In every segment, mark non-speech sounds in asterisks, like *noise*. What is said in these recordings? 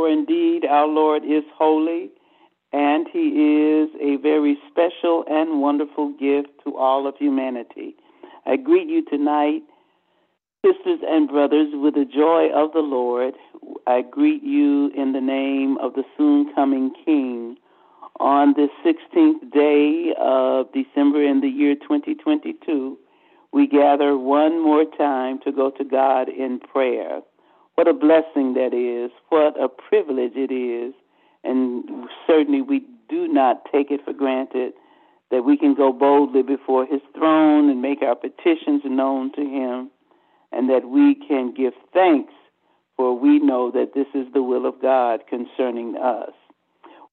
for indeed our Lord is holy, and he is a very special and wonderful gift to all of humanity. I greet you tonight, sisters and brothers, with the joy of the Lord. I greet you in the name of the soon coming King on this 16th day of December in the year 2022 we gather one more time to go to God in prayer. What a blessing that is. What a privilege it is. And certainly we do not take it for granted that we can go boldly before his throne and make our petitions known to him and that we can give thanks for we know that this is the will of God concerning us.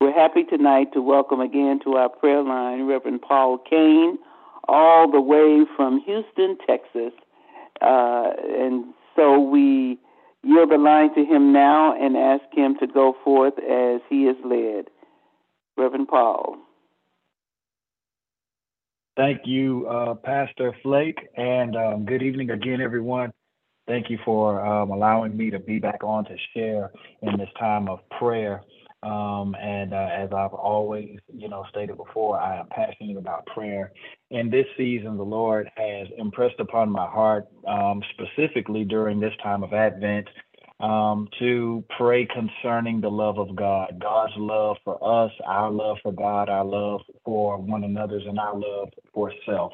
We're happy tonight to welcome again to our prayer line Reverend Paul Cain all the way from Houston, Texas. Uh, and so we yield the line to him now and ask him to go forth as he is led. Reverend Paul. Thank you, uh, Pastor Flake, and um, good evening again, everyone. Thank you for um, allowing me to be back on to share in this time of prayer. Um, and uh, as I've always, you know, stated before, I am passionate about prayer. In this season, the Lord has impressed upon my heart, um, specifically during this time of Advent, um, to pray concerning the love of God, God's love for us, our love for God, our love for one another's, and our love for self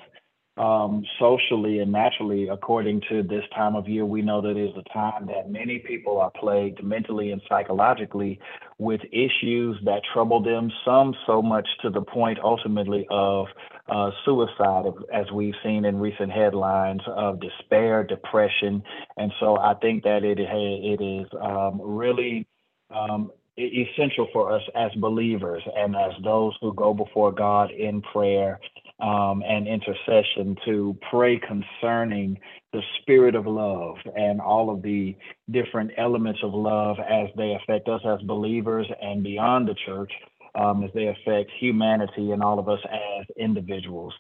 um, socially and naturally, according to this time of year, we know that is a time that many people are plagued mentally and psychologically with issues that trouble them, some so much to the point ultimately of uh, suicide, as we've seen in recent headlines of despair, depression. And so I think that it, it is um, really um, essential for us as believers and as those who go before God in prayer um, and intercession to pray concerning the spirit of love and all of the different elements of love as they affect us as believers and beyond the church. Um, as they affect humanity and all of us as individuals.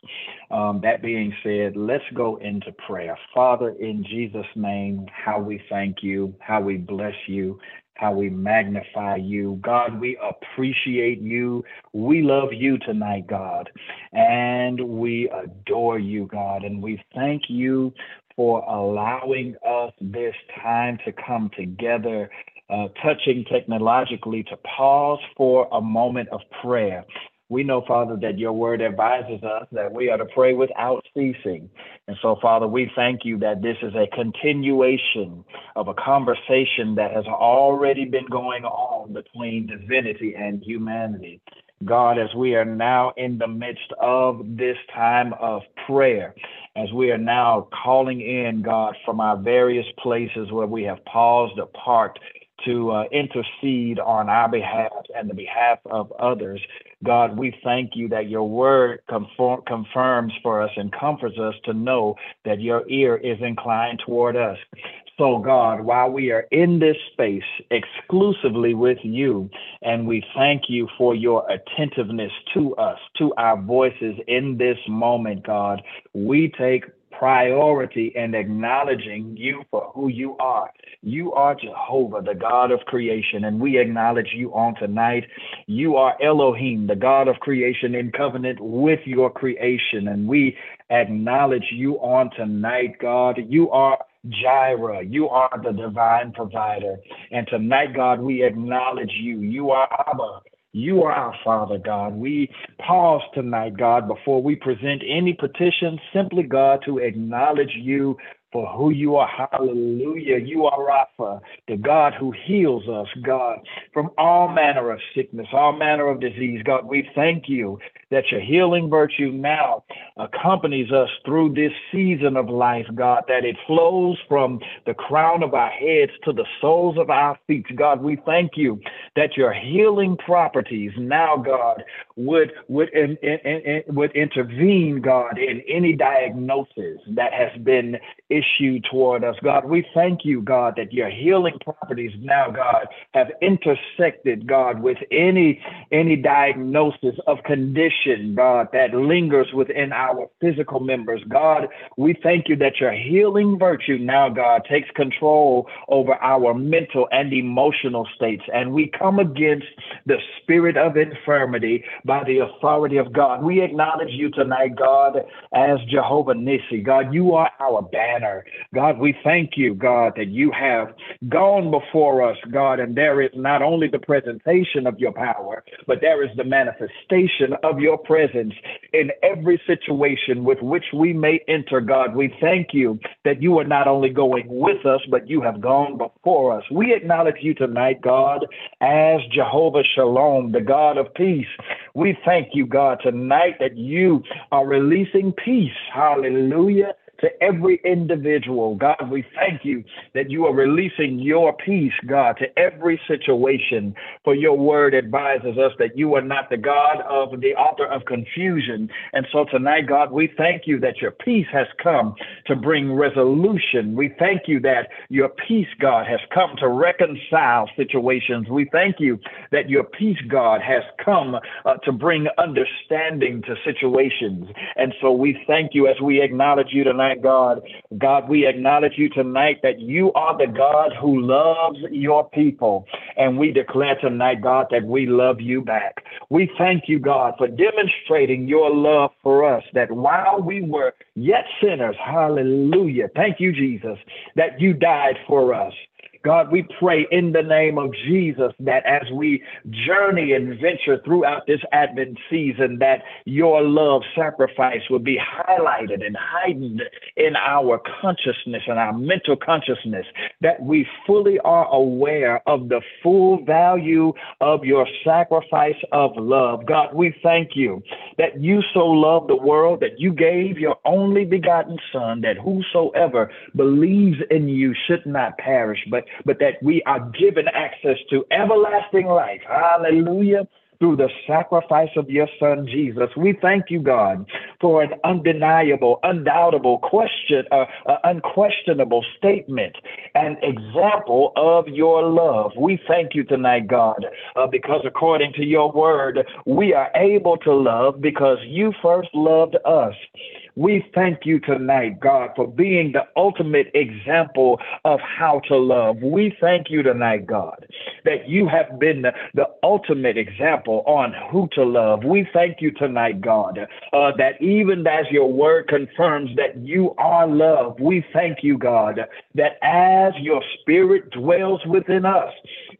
Um, that being said, let's go into prayer. Father, in Jesus' name, how we thank you, how we bless you, how we magnify you. God, we appreciate you. We love you tonight, God, and we adore you, God, and we thank you for allowing us this time to come together uh, touching technologically to pause for a moment of prayer we know, Father, that your word advises us that we are to pray without ceasing. And so, Father, we thank you that this is a continuation of a conversation that has already been going on between divinity and humanity. God, as we are now in the midst of this time of prayer, as we are now calling in, God, from our various places where we have paused or parked to uh, intercede on our behalf and the behalf of others. God, we thank you that your word conform, confirms for us and comforts us to know that your ear is inclined toward us. So, God, while we are in this space exclusively with you, and we thank you for your attentiveness to us, to our voices in this moment, God, we take priority and acknowledging you for who you are. You are Jehovah, the God of creation, and we acknowledge you on tonight. You are Elohim, the God of creation, in covenant with your creation, and we acknowledge you on tonight, God. You are Jireh, you are the divine provider. And tonight, God, we acknowledge you. You are Abba, you are our Father, God. We pause tonight, God, before we present any petition, simply, God, to acknowledge you for who you are. Hallelujah. You are Rapha, the God who heals us, God, from all manner of sickness, all manner of disease. God, we thank you that your healing virtue now accompanies us through this season of life, God, that it flows from the crown of our heads to the soles of our feet. God, we thank you that your healing properties now, God, would would would intervene, God, in any diagnosis that has been issued toward us. God, we thank you, God, that your healing properties now, God, have intersected, God, with any any diagnosis of condition, God, that lingers within our physical members. God, we thank you that your healing virtue now, God, takes control over our mental and emotional states. And we come against the spirit of infirmity by the authority of God. We acknowledge you tonight, God, as Jehovah Nissi. God, you are our banner. God, we thank you, God, that you have gone before us, God, and there is not only the presentation of your power, but there is the manifestation of your presence in every situation with which we may enter, God. We thank you that you are not only going with us, but you have gone before us. We acknowledge you tonight, God, as Jehovah Shalom, the God of peace. We thank you, God, tonight that you are releasing peace. Hallelujah to every individual. God, we thank you that you are releasing your peace, God, to every situation. For your word advises us that you are not the God of the author of confusion. And so tonight, God, we thank you that your peace has come to bring resolution. We thank you that your peace, God, has come to reconcile situations. We thank you that your peace, God, has come uh, to bring understanding to situations. And so we thank you as we acknowledge you tonight God. God, we acknowledge you tonight that you are the God who loves your people. And we declare tonight, God, that we love you back. We thank you, God, for demonstrating your love for us, that while we were yet sinners, hallelujah, thank you, Jesus, that you died for us. God, we pray in the name of Jesus that as we journey and venture throughout this Advent season, that your love sacrifice will be highlighted and heightened in our consciousness and our mental consciousness, that we fully are aware of the full value of your sacrifice of love. God, we thank you that you so loved the world that you gave your only begotten Son, that whosoever believes in you should not perish, but but that we are given access to everlasting life. Hallelujah through the sacrifice of your son Jesus. We thank you, God, for an undeniable, undoubtable question, uh, uh, unquestionable statement, an example of your love. We thank you tonight, God, uh, because according to your word, we are able to love because you first loved us. We thank you tonight, God, for being the ultimate example of how to love. We thank you tonight, God, that you have been the, the ultimate example on who to love. We thank you tonight, God, uh, that even as your word confirms that you are love, we thank you, God, that as your spirit dwells within us,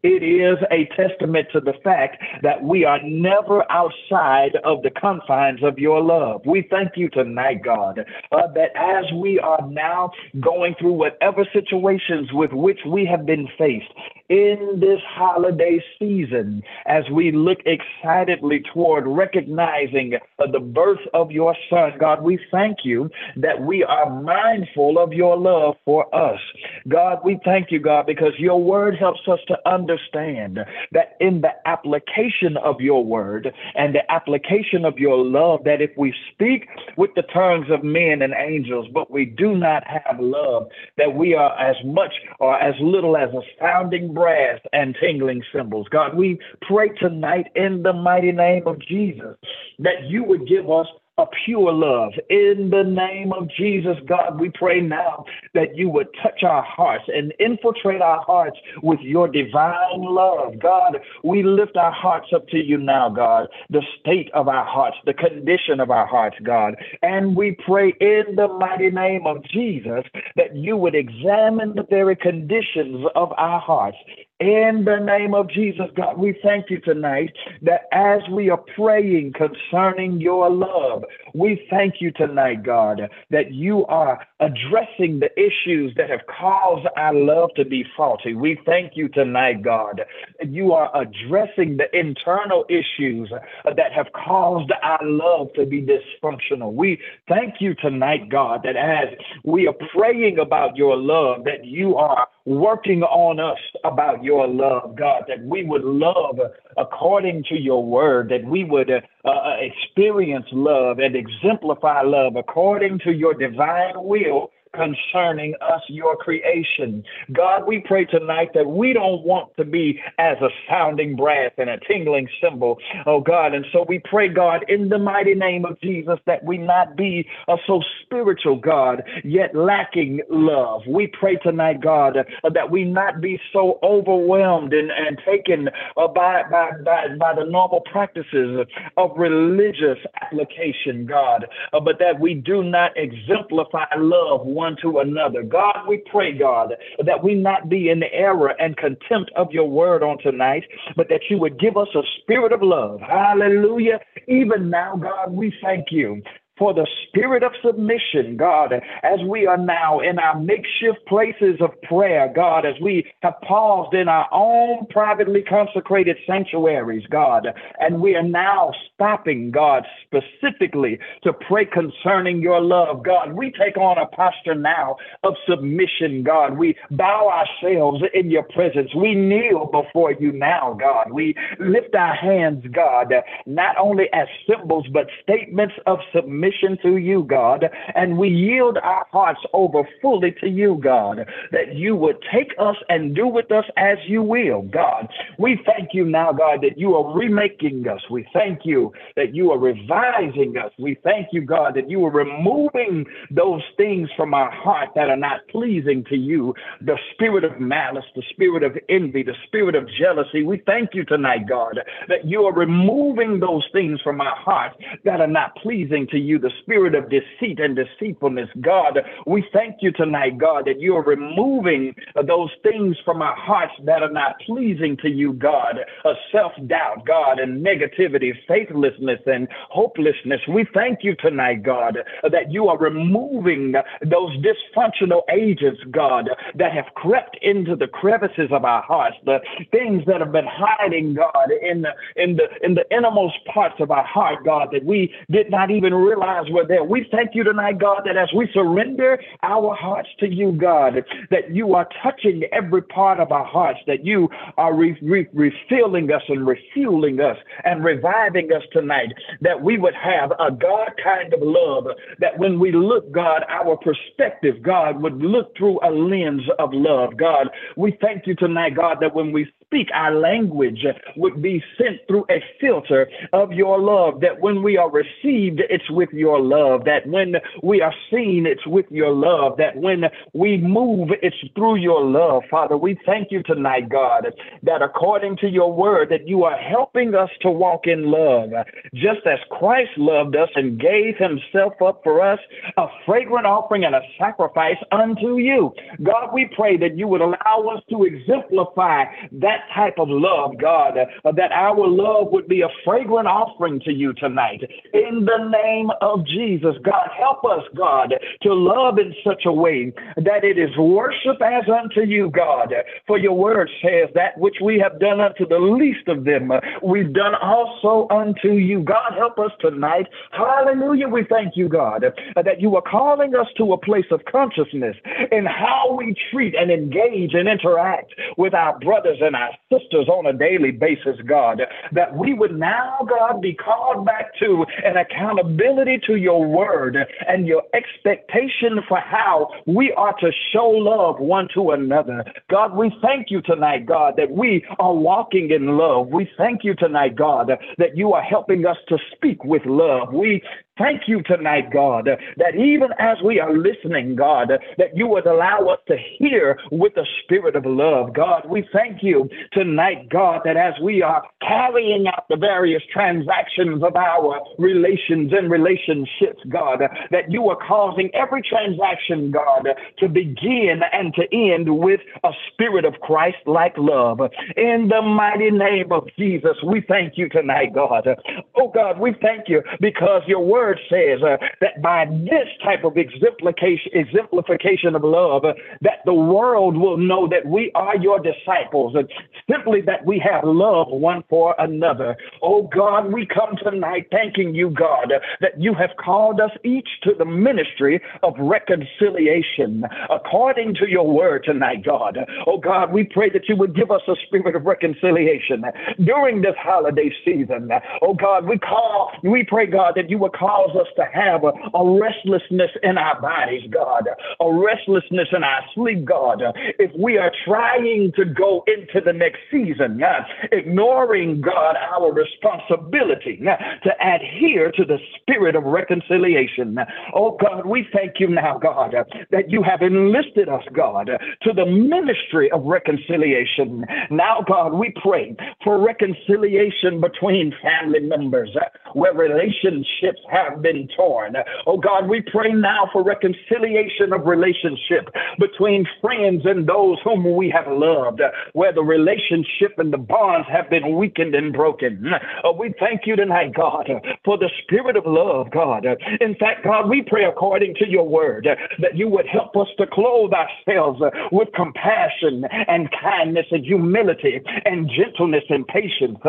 it is a testament to the fact that we are never outside of the confines of your love. We thank you tonight, God, uh, that as we are now going through whatever situations with which we have been faced, in this holiday season as we look excitedly toward recognizing the birth of your son. God, we thank you that we are mindful of your love for us. God, we thank you, God, because your word helps us to understand that in the application of your word and the application of your love, that if we speak with the tongues of men and angels, but we do not have love, that we are as much or as little as a sounding brass and tingling cymbals. God, we pray tonight in the mighty name of Jesus that you would give us a pure love. In the name of Jesus, God, we pray now that you would touch our hearts and infiltrate our hearts with your divine love. God, we lift our hearts up to you now, God, the state of our hearts, the condition of our hearts, God. And we pray in the mighty name of Jesus that you would examine the very conditions of our hearts in the name of Jesus, God, we thank you tonight that as we are praying concerning your love, we thank you tonight, God, that you are addressing the issues that have caused our love to be faulty. We thank you tonight, God, that you are addressing the internal issues that have caused our love to be dysfunctional. We thank you tonight, God, that as we are praying about your love, that you are working on us about your love, God, that we would love according to your word, that we would uh, uh, experience love and exemplify love according to your divine will concerning us, your creation. God, we pray tonight that we don't want to be as a sounding brass and a tingling cymbal, oh God. And so we pray, God, in the mighty name of Jesus, that we not be a so spiritual, God, yet lacking love. We pray tonight, God, that we not be so overwhelmed and, and taken uh, by, by, by, by the normal practices of religious application, God, uh, but that we do not exemplify love one to another. God, we pray, God, that we not be in error and contempt of your word on tonight, but that you would give us a spirit of love. Hallelujah. Even now, God, we thank you for the spirit of submission, God, as we are now in our makeshift places of prayer, God, as we have paused in our own privately consecrated sanctuaries, God, and we are now stopping, God, specifically to pray concerning your love, God. We take on a posture now of submission, God. We bow ourselves in your presence. We kneel before you now, God. We lift our hands, God, not only as symbols, but statements of submission to you, God, and we yield our hearts over fully to you, God, that you would take us and do with us as you will, God. We thank you now, God, that you are remaking us. We thank you that you are revising us. We thank you, God, that you are removing those things from our heart that are not pleasing to you the spirit of malice, the spirit of envy, the spirit of jealousy. We thank you tonight, God, that you are removing those things from our heart that are not pleasing to you the spirit of deceit and deceitfulness. God, we thank you tonight, God, that you are removing those things from our hearts that are not pleasing to you, God, a self doubt, God, and negativity, and hopelessness. We thank you tonight, God, that you are removing those dysfunctional agents, God, that have crept into the crevices of our hearts, the things that have been hiding, God, in the in the in the innermost parts of our heart, God, that we did not even realize were there. We thank you tonight, God, that as we surrender our hearts to you, God, that you are touching every part of our hearts, that you are re- re- refilling us and refueling us and reviving us tonight, that we would have a God kind of love, that when we look, God, our perspective, God, would look through a lens of love. God, we thank you tonight, God, that when we speak, our language would be sent through a filter of your love, that when we are received, it's with your love, that when we are seen, it's with your love, that when we move, it's through your love. Father, we thank you tonight, God, that according to your word, that you are helping us to walk in love, just as Christ loved us and gave himself up for us, a fragrant offering and a sacrifice unto you. God, we pray that you would allow us to exemplify that type of love, God, uh, that our love would be a fragrant offering to you tonight. In the name of Jesus, God, help us, God, to love in such a way that it is worship as unto you, God. For your word says that which we have done unto the least of them, we've done also unto you. God, help us tonight. Hallelujah. We thank you, God, that you are calling us to a place of consciousness in how we treat and engage and interact with our brothers and our sisters on a daily basis, God, that we would now, God, be called back to an accountability to your word and your expectation for how we are to show love one to another. God, we thank you tonight, God, that we are walking in love. We thank you tonight, God, that you are helping us to speak with love. We Thank you tonight, God, that even as we are listening, God, that you would allow us to hear with the spirit of love. God, we thank you tonight, God, that as we are carrying out the various transactions of our relations and relationships, God, that you are causing every transaction, God, to begin and to end with a spirit of Christ like love. In the mighty name of Jesus, we thank you tonight, God. Oh, God, we thank you because your word word says uh, that by this type of exemplification, exemplification of love, uh, that the world will know that we are your disciples, uh, simply that we have love one for another. Oh God, we come tonight thanking you, God, that you have called us each to the ministry of reconciliation according to your word tonight, God. Oh God, we pray that you would give us a spirit of reconciliation during this holiday season. Oh God, we call, we pray, God, that you would cause us to have a, a restlessness in our bodies, God, a restlessness in our sleep, God. If we are trying to go into the next season, uh, ignoring, God, our responsibility uh, to adhere to the spirit of reconciliation. Oh God, we thank you now, God, that you have enlisted us, God, to the ministry of reconciliation. Now, God, we pray for reconciliation between family members uh, where relationships have been torn. Oh God, we pray now for reconciliation of relationship between friends and those whom we have loved, where the relationship and the bonds have been weakened and broken. Oh, we thank you tonight, God, for the spirit of love, God. In fact, God, we pray according to your word that you would help us to clothe ourselves with compassion and kindness and humility and gentleness and patience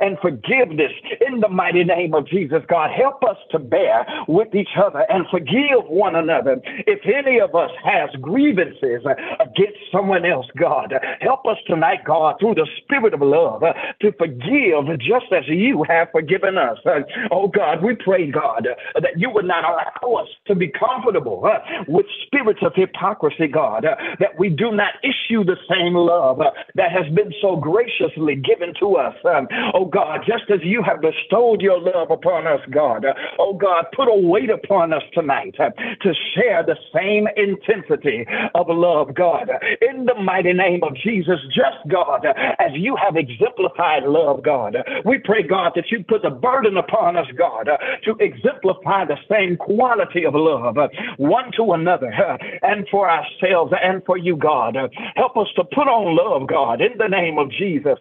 and forgiveness in the mighty name of Jesus, God. Help us to bear with each other and forgive one another. If any of us has grievances against someone else, God, help us tonight, God, through the spirit of love to forgive just as you have forgiven us. Oh, God, we pray, God, that you would not allow us to be comfortable with spirits of hypocrisy, God, that we do not issue the same love that has been so graciously given to us. Um, oh God, just as you have bestowed your love upon us, God, uh, oh God, put a weight upon us tonight uh, to share the same intensity of love, God, in the mighty name of Jesus, just God, as you have exemplified love, God. We pray, God, that you put the burden upon us, God, to exemplify the same quality of love one to another and for ourselves and for you, God. Help us to put on love, God, in the name of Jesus,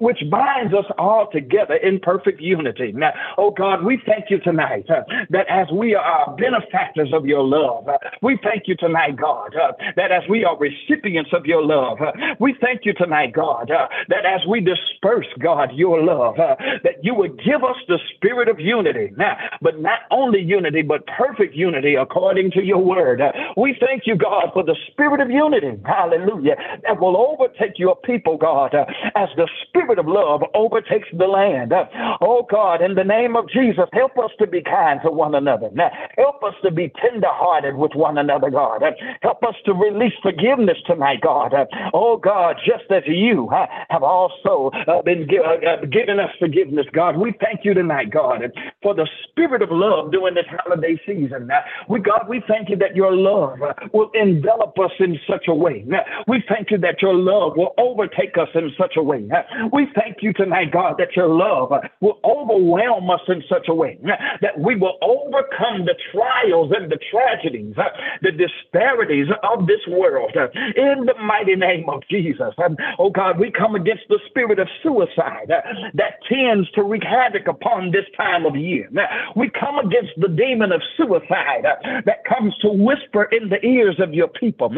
which binds us all together in perfect unity. Now, oh God, we thank you tonight uh, that as we are benefactors of your love, we thank you tonight, God, uh, that as we are recipients of your love, uh, we thank you tonight, God, uh, that as we disperse, God, your love, that you would give us the spirit of unity. But not only unity, but perfect unity according to your word. we thank you, God, for the spirit of unity. Hallelujah. That will overtake your people, God, as the spirit of love overtakes the land. Oh God, in the name of Jesus, help us to be kind to one another. Now, help us to be tenderhearted with one another, God. Help us to release forgiveness tonight, God. Oh God, just as you have also uh, been uh, uh, given us forgiveness, God, we thank you tonight, God, for the spirit of love during this holiday season. We, God, we thank you that your love will envelop us in such a way. We thank you that your love will overtake us in such a way. We thank you tonight, God, that your love will overwhelm us in such a way that we will overcome the trials and the tragedies, uh, the disparities of this world uh, in the mighty name of Jesus. Oh God, we come against the spirit of suicide uh, that tends to wreak havoc upon this time of year. We come against the demon of suicide that comes to whisper in the ears of your people,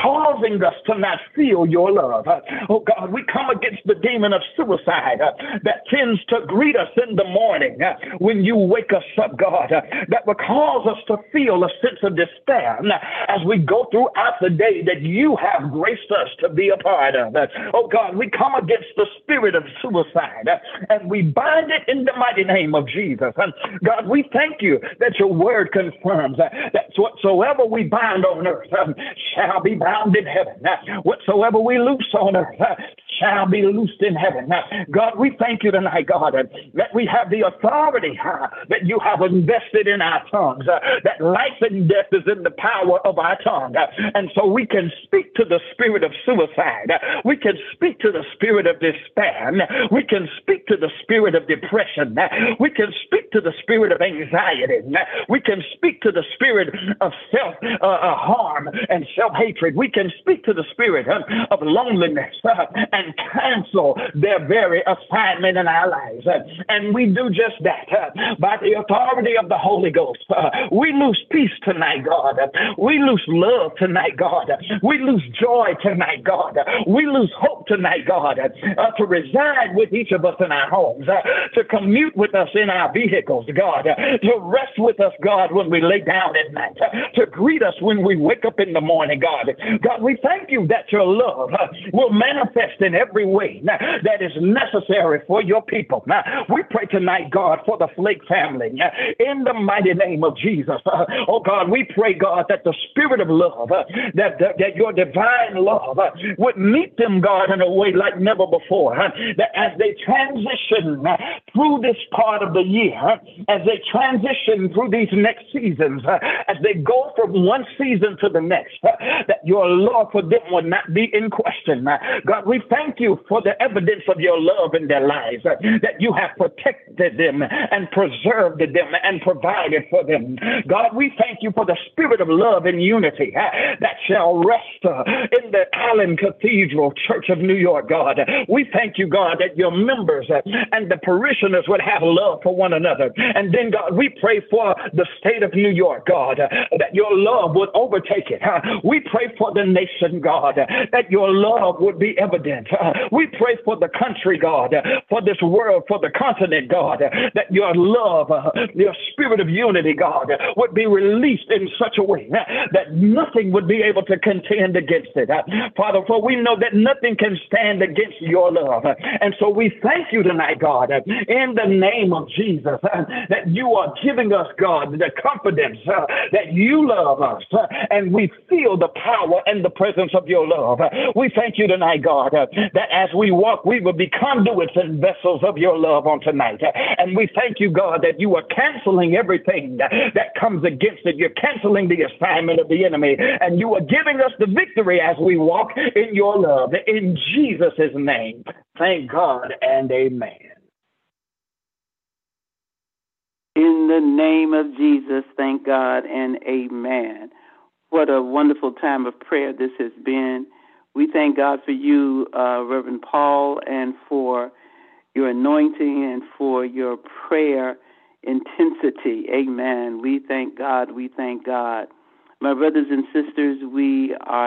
causing us to not feel your love. Oh God, we come against the demon of suicide that tends to greet us in the morning uh, when you wake us up, God, uh, that will cause us to feel a sense of despair uh, as we go throughout the day that you have graced us to be a part of. Uh. Oh God, we come against the spirit of suicide uh, and we bind it in the mighty name of Jesus. And God, we thank you that your word confirms that whatsoever we bind on earth shall be bound in heaven. Whatsoever we loose on earth shall be loosed in heaven. God, we thank you tonight, God, that we have the authority uh, that you have invested in our tongues, uh, that life and death is in the power of our tongue. Uh, and so we can speak to the spirit of suicide. Uh, we can speak to the spirit of despair. Uh, we can speak to the spirit of depression. Uh, we can speak to the spirit of anxiety. We can speak to the spirit of self uh, harm and self hatred. We can speak to the spirit of loneliness and cancel their very assignment in our lives. And we do just that by the authority of the Holy Ghost. *laughs* We lose peace tonight, God. We lose love tonight, God. We lose joy tonight, God. We lose hope tonight, God, uh, to reside with each of us in our homes, uh, to commute with us in our vehicles, God, uh, to rest with us, God, when we lay down at night, uh, to greet us when we wake up in the morning, God. God, we thank you that your love uh, will manifest in every way uh, that is necessary for your people. Now, we pray tonight, God, for the Flake family, in the mighty name of Jesus. Oh, God, we pray, God, that the spirit of love, that, that, that your divine love would meet them, God, in a way like never before. That as they transition through this part of the year, as they transition through these next seasons, as they go from one season to the next, that your love for them will not be in question. God, we thank you for the evidence of your love in their lives, that you have protected them and preserved them and provided for them. God, we thank you for the spirit of love and unity that shall rest uh, in the Allen Cathedral Church of New York, God. We thank you, God, that your members uh, and the parishioners would have love for one another. And then, God, we pray for the state of New York, God, uh, that your love would overtake it. We pray for the nation, God, that your love would be evident. We pray for the country, God, for this world, for the continent, God, that your love, your spirit of unity, God, would be released in such a way that nothing would be able to contend against it. Father, for we know that nothing can stand against your love. And so we thank you tonight, God, in the name of Jesus, that you are giving us, God, the confidence that you love us and we feel the power and the presence of your love. We thank you tonight, God, that as we walk, we will be conduits and vessels of your love on tonight. And we thank you, God, that you are canceling everything that comes against it. You're canceling the assignment of the enemy and you are giving us the victory as we walk in your love. In Jesus' name. Thank God and amen. In the name of Jesus, thank God and amen. What a wonderful time of prayer this has been. We thank God for you, uh, Reverend Paul, and for your anointing and for your prayer intensity. Amen. We thank God. We thank God. My brothers and sisters, we are.